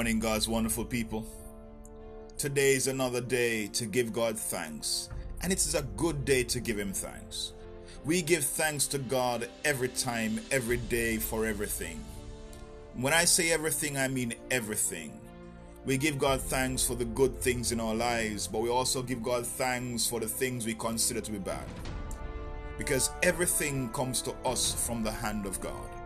Morning, God's wonderful people. Today is another day to give God thanks, and it is a good day to give Him thanks. We give thanks to God every time, every day, for everything. When I say everything, I mean everything. We give God thanks for the good things in our lives, but we also give God thanks for the things we consider to be bad. Because everything comes to us from the hand of God.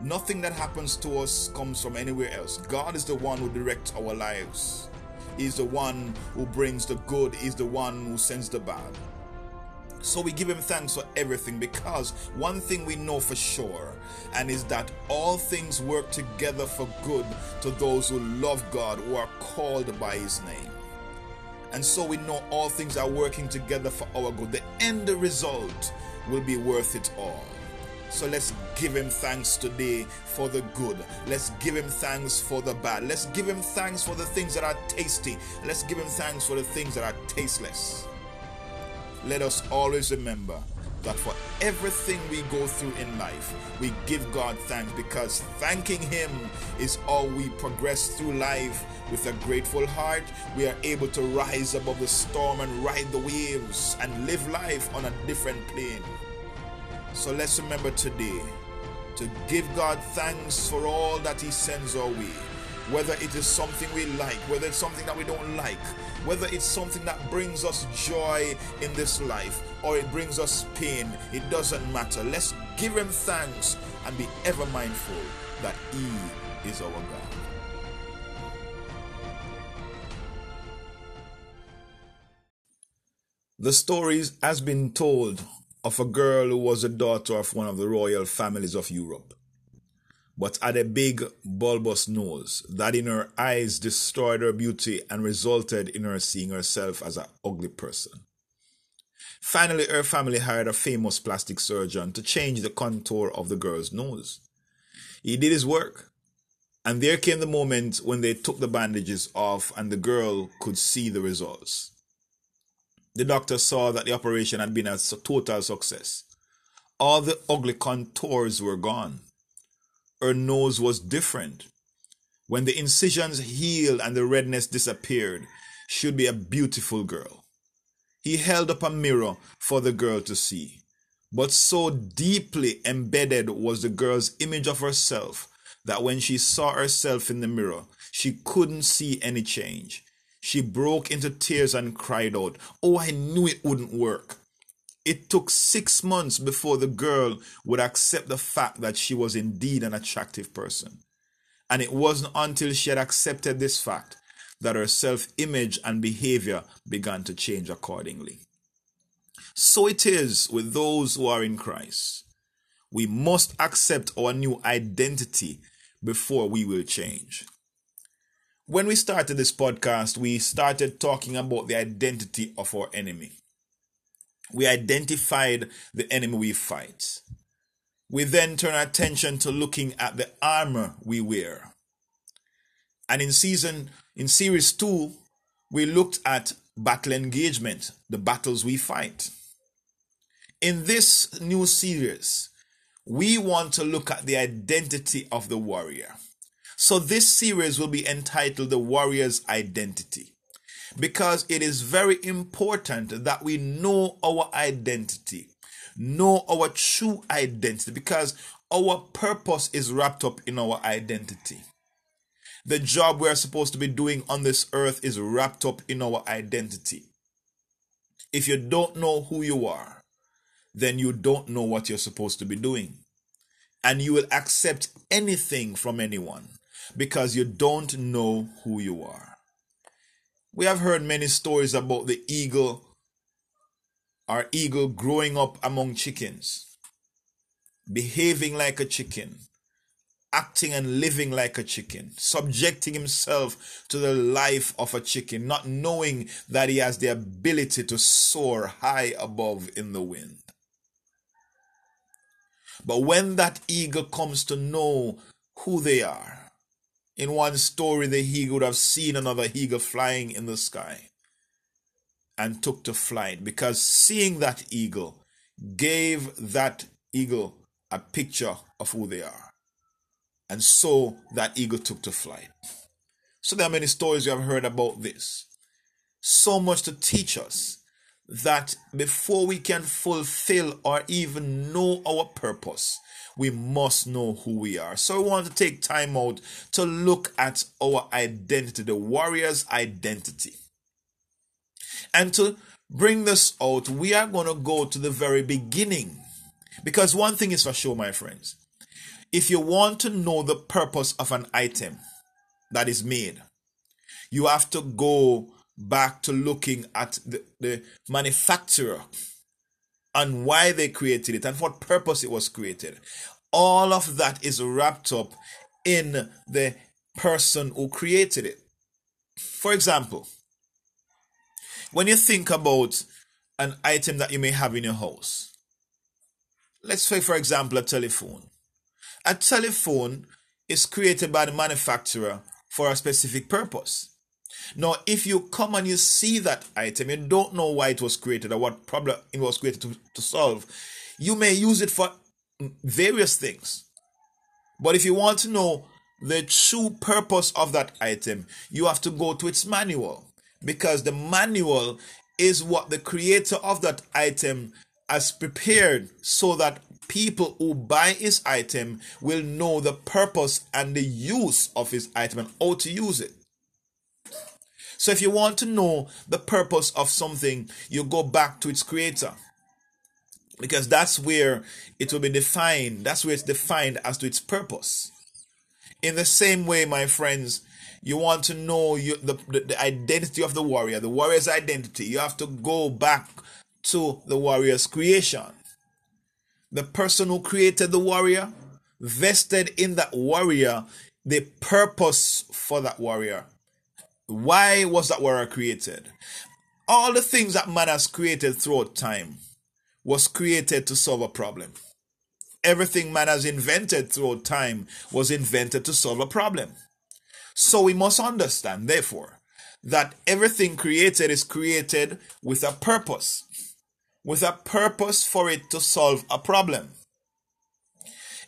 Nothing that happens to us comes from anywhere else. God is the one who directs our lives. He's the one who brings the good, He's the one who sends the bad. So we give him thanks for everything because one thing we know for sure, and is that all things work together for good to those who love God, who are called by his name. And so we know all things are working together for our good. The end result will be worth it all. So let's give him thanks today for the good. Let's give him thanks for the bad. Let's give him thanks for the things that are tasty. Let's give him thanks for the things that are tasteless. Let us always remember that for everything we go through in life, we give God thanks because thanking Him is how we progress through life with a grateful heart. We are able to rise above the storm and ride the waves and live life on a different plane. So let's remember today to give God thanks for all that He sends our way. Whether it is something we like, whether it's something that we don't like, whether it's something that brings us joy in this life or it brings us pain, it doesn't matter. Let's give Him thanks and be ever mindful that He is our God. The stories has been told of a girl who was a daughter of one of the royal families of Europe, but had a big bulbous nose that in her eyes destroyed her beauty and resulted in her seeing herself as an ugly person. Finally, her family hired a famous plastic surgeon to change the contour of the girl's nose. He did his work, and there came the moment when they took the bandages off and the girl could see the results. The doctor saw that the operation had been a total success. All the ugly contours were gone. Her nose was different. When the incisions healed and the redness disappeared, she would be a beautiful girl. He held up a mirror for the girl to see. But so deeply embedded was the girl's image of herself that when she saw herself in the mirror, she couldn't see any change. She broke into tears and cried out, Oh, I knew it wouldn't work. It took six months before the girl would accept the fact that she was indeed an attractive person. And it wasn't until she had accepted this fact that her self image and behavior began to change accordingly. So it is with those who are in Christ. We must accept our new identity before we will change. When we started this podcast, we started talking about the identity of our enemy. We identified the enemy we fight. We then turn our attention to looking at the armor we wear. And in season, in series two, we looked at battle engagement, the battles we fight. In this new series, we want to look at the identity of the warrior. So this series will be entitled The Warrior's Identity because it is very important that we know our identity, know our true identity because our purpose is wrapped up in our identity. The job we are supposed to be doing on this earth is wrapped up in our identity. If you don't know who you are, then you don't know what you're supposed to be doing. And you will accept anything from anyone because you don't know who you are. We have heard many stories about the eagle, our eagle growing up among chickens, behaving like a chicken, acting and living like a chicken, subjecting himself to the life of a chicken, not knowing that he has the ability to soar high above in the wind. But when that eagle comes to know who they are, in one story, the eagle would have seen another eagle flying in the sky and took to flight because seeing that eagle gave that eagle a picture of who they are. And so that eagle took to flight. So there are many stories you have heard about this. So much to teach us that before we can fulfill or even know our purpose, we must know who we are. So we want to take time out to look at our identity, the warrior's identity. And to bring this out, we are going to go to the very beginning. Because one thing is for sure, my friends. If you want to know the purpose of an item that is made, you have to go back to looking at the, the manufacturer and why they created it and what purpose it was created. All of that is wrapped up in the person who created it. For example, when you think about an item that you may have in your house, let's say, for example, a telephone. A telephone is created by the manufacturer for a specific purpose. Now, if you come and you see that item, you don't know why it was created or what problem it was created to, to solve, you may use it for various things. But if you want to know the true purpose of that item, you have to go to its manual because the manual is what the creator of that item has prepared so that people who buy his item will know the purpose and the use of his item and how to use it. So if you want to know the purpose of something, you go back to its creator. Because that's where it will be defined. That's where it's defined as to its purpose. In the same way, my friends, you want to know the, the, the identity of the warrior, the warrior's identity. You have to go back to the warrior's creation. The person who created the warrior vested in that warrior the purpose for that warrior why was that world created? All the things that man has created throughout time was created to solve a problem. Everything man has invented throughout time was invented to solve a problem. So we must understand, therefore, that everything created is created with a purpose, with a purpose for it to solve a problem.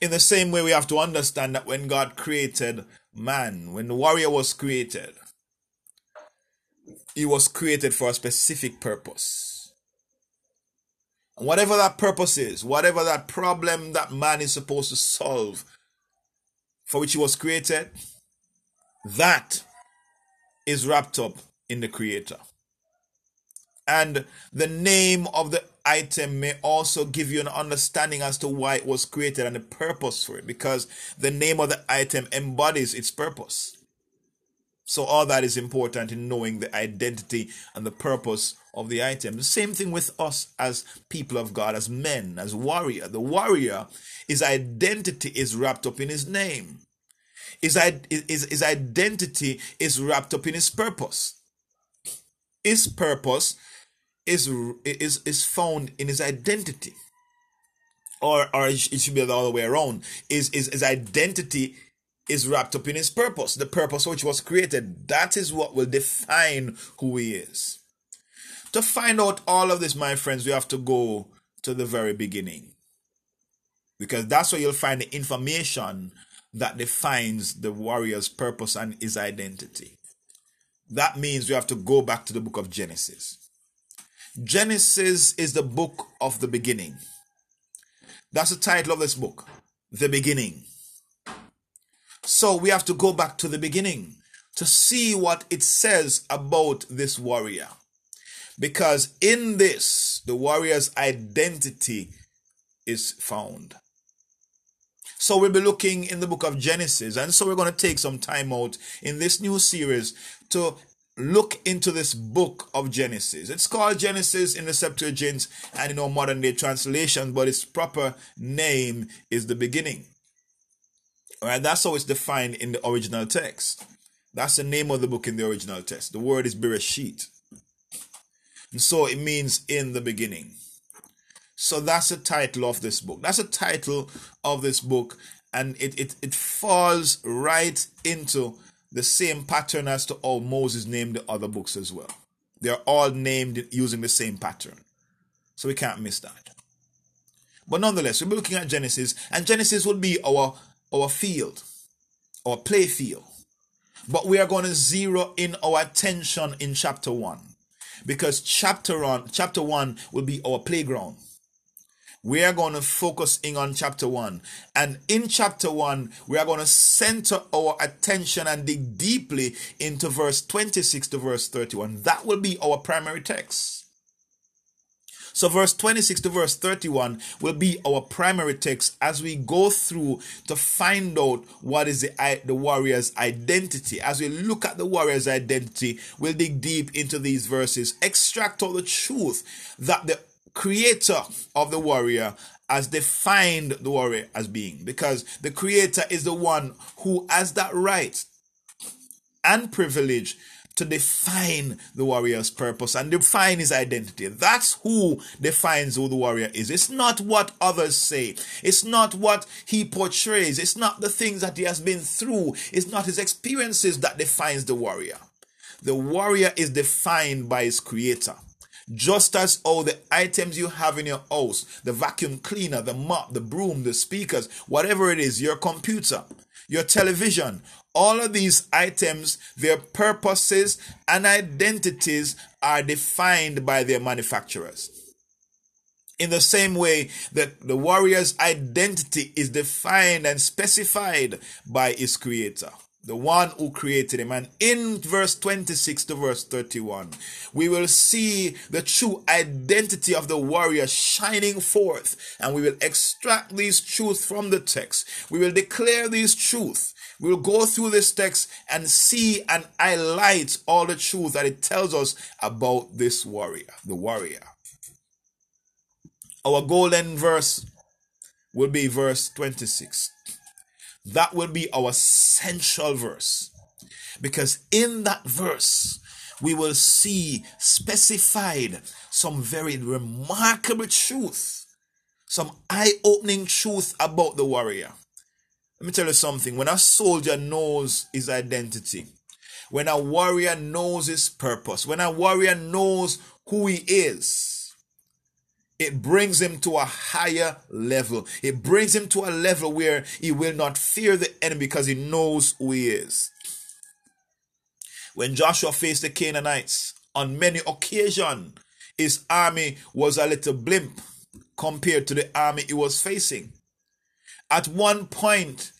In the same way, we have to understand that when God created man, when the warrior was created, he was created for a specific purpose. And whatever that purpose is, whatever that problem that man is supposed to solve for which he was created, that is wrapped up in the creator. And the name of the item may also give you an understanding as to why it was created and the purpose for it, because the name of the item embodies its purpose. So all that is important in knowing the identity and the purpose of the item. The same thing with us as people of God, as men, as warrior. The warrior, his identity is wrapped up in his name. His, his, his identity is wrapped up in his purpose. His purpose is, is, is found in his identity. Or, or it should be the other way around. Is, is his identity is wrapped up in his purpose, the purpose which was created. That is what will define who he is. To find out all of this, my friends, we have to go to the very beginning. Because that's where you'll find the information that defines the warrior's purpose and his identity. That means we have to go back to the book of Genesis. Genesis is the book of the beginning. That's the title of this book, The Beginning. So we have to go back to the beginning to see what it says about this warrior. Because in this, the warrior's identity is found. So we'll be looking in the book of Genesis. And so we're going to take some time out in this new series to look into this book of Genesis. It's called Genesis in the Septuagint and in our modern day translation, but its proper name is the beginning. All right, that's how it's defined in the original text. That's the name of the book in the original text. The word is Bereshit. And so it means in the beginning. So that's the title of this book. That's the title of this book. And it, it, it falls right into the same pattern as to how Moses named the other books as well. They're all named using the same pattern. So we can't miss that. But nonetheless, we'll be looking at Genesis, and Genesis will be our our field. or playfield. But we are going to zero in our attention in chapter 1 because chapter 1 chapter 1 will be our playground. We are going to focus in on chapter 1 and in chapter 1 we are going to center our attention and dig deeply into verse 26 to verse 31. That will be our primary text. So, verse 26 to verse 31 will be our primary text as we go through to find out what is the, the warrior's identity. As we look at the warrior's identity, we'll dig deep into these verses, extract all the truth that the creator of the warrior has defined the warrior as being because the creator is the one who has that right and privilege to define the warrior's purpose and define his identity. That's who defines who the warrior is. It's not what others say. It's not what he portrays. It's not the things that he has been through. It's not his experiences that defines the warrior. The warrior is defined by his creator. Just as all the items you have in your house, the vacuum cleaner, the mop, the broom, the speakers, whatever it is, your computer, your television, all of these items, their purposes and identities are defined by their manufacturers. In the same way that the warrior's identity is defined and specified by his creator, the one who created him. And in verse 26 to verse 31, we will see the true identity of the warrior shining forth, and we will extract these truths from the text. We will declare these truths We'll go through this text and see and highlight all the truth that it tells us about this warrior, the warrior. Our golden verse will be verse 26. That will be our central verse. Because in that verse, we will see specified some very remarkable truth, some eye opening truth about the warrior. Let me tell you something. When a soldier knows his identity, when a warrior knows his purpose, when a warrior knows who he is, it brings him to a higher level. It brings him to a level where he will not fear the enemy because he knows who he is. When Joshua faced the Canaanites, on many occasions, his army was a little blimp compared to the army he was facing. At one point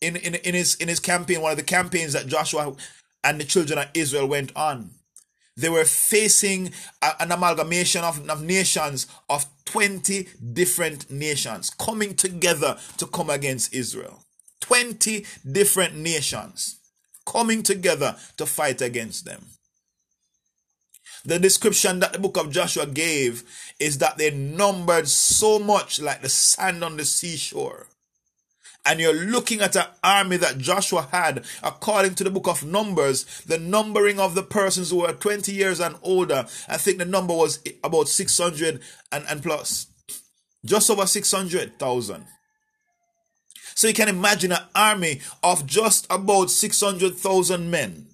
in, in, in his in his campaign, one of the campaigns that Joshua and the children of Israel went on, they were facing a, an amalgamation of, of nations of 20 different nations coming together to come against Israel. 20 different nations coming together to fight against them. The description that the book of Joshua gave is that they numbered so much like the sand on the seashore and you're looking at an army that Joshua had, according to the book of Numbers, the numbering of the persons who were 20 years and older, I think the number was about 600 and, and plus. Just over 600,000. So you can imagine an army of just about 600,000 men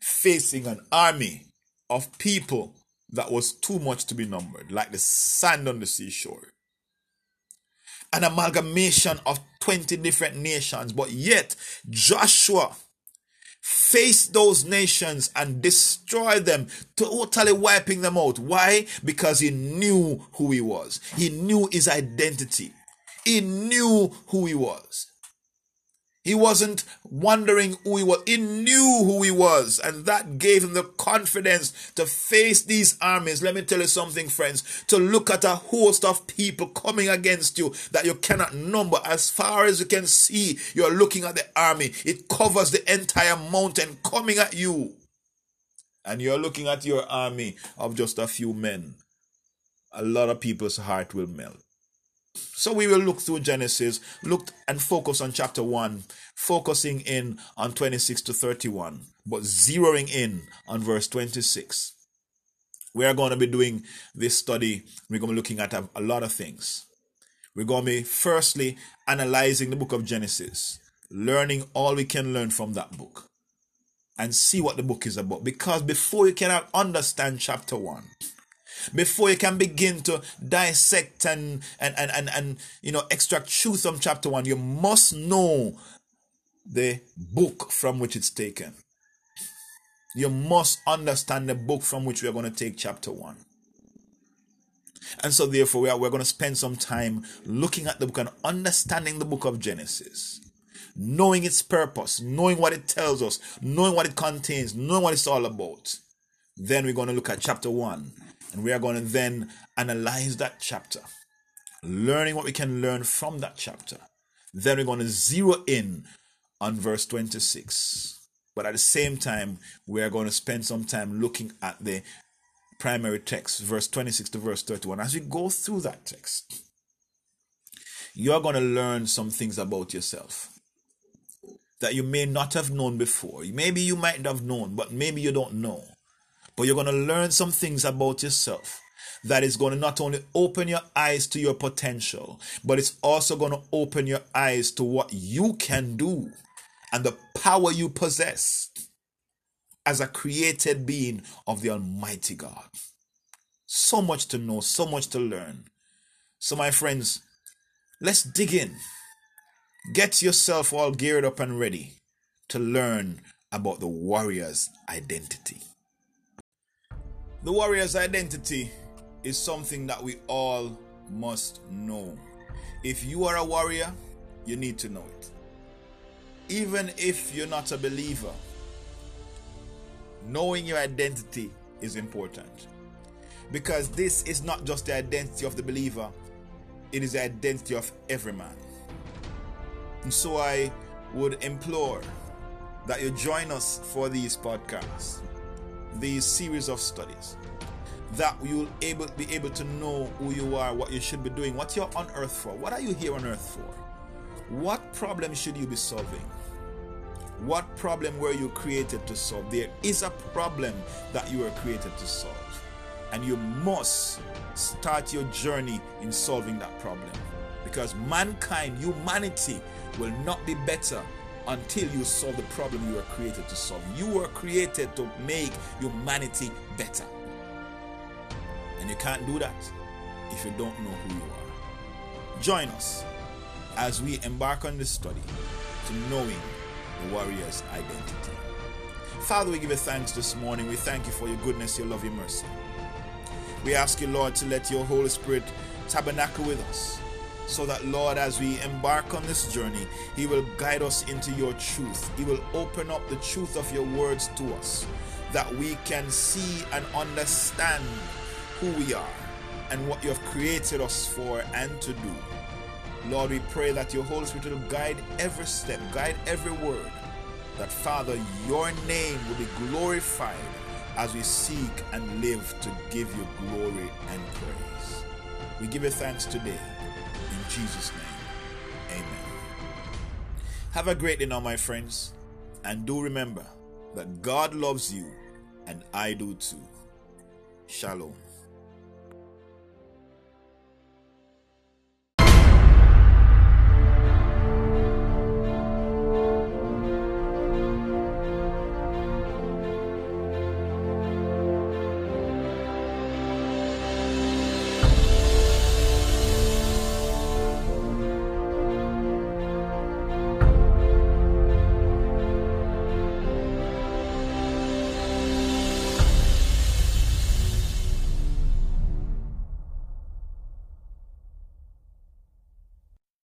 facing an army of people that was too much to be numbered, like the sand on the seashore an amalgamation of 20 different nations. But yet, Joshua faced those nations and destroyed them, totally wiping them out. Why? Because he knew who he was, he knew his identity, he knew who he was. He wasn't wondering who he was. He knew who he was. And that gave him the confidence to face these armies. Let me tell you something, friends. To look at a host of people coming against you that you cannot number. As far as you can see, you're looking at the army. It covers the entire mountain coming at you. And you're looking at your army of just a few men. A lot of people's heart will melt. So we will look through Genesis, look and focus on chapter 1, focusing in on 26 to 31, but zeroing in on verse 26. We are going to be doing this study. We're going to be looking at a, a lot of things. We're going to be firstly analyzing the book of Genesis, learning all we can learn from that book, and see what the book is about. Because before you can understand chapter 1, before you can begin to dissect and and and and, and you know extract truth from chapter one you must know the book from which it's taken. You must understand the book from which we are going to take chapter 1. And so, therefore, we are, we're going to spend some time looking at the book and understanding the book of Genesis, knowing its purpose, knowing what it tells us, knowing what it contains, knowing what it's all about. Then we're going to look at chapter 1, and we are going to then analyze that chapter, learning what we can learn from that chapter. Then we're going to zero in on verse 26. But at the same time, we are going to spend some time looking at the primary text, verse 26 to verse 31. As we go through that text, you're going to learn some things about yourself that you may not have known before. Maybe you might have known, but maybe you don't know. But you're going to learn some things about yourself that is going to not only open your eyes to your potential, but it's also going to open your eyes to what you can do and the power you possess as a created being of the Almighty God. So much to know, so much to learn. So, my friends, let's dig in. Get yourself all geared up and ready to learn about the warrior's identity. The warrior's identity is something that we all must know. If you are a warrior, you need to know it. Even if you're not a believer, knowing your identity is important. Because this is not just the identity of the believer, it is the identity of every man. And so I would implore that you join us for these podcasts, these series of studies, that you'll able, be able to know who you are, what you should be doing, what you're on earth for. What are you here on earth for? What problem should you be solving? What problem were you created to solve? There is a problem that you were created to solve. And you must start your journey in solving that problem. Because mankind, humanity, will not be better until you solve the problem you were created to solve. You were created to make humanity better. And you can't do that if you don't know who you are. Join us as we embark on this study to knowing the warrior's identity. Father, we give you thanks this morning. We thank you for your goodness, your love, your mercy. We ask you, Lord, to let your Holy Spirit tabernacle with us so that, Lord, as we embark on this journey, He will guide us into your truth. He will open up the truth of your words to us that we can see and understand who we are and what you have created us for and to do. Lord, we pray that your Holy Spirit will guide every step, guide every word. That, Father, your name will be glorified as we seek and live to give you glory and praise. We give you thanks today. Jesus' name, amen. Have a great day now, my friends. And do remember that God loves you and I do too. Shalom.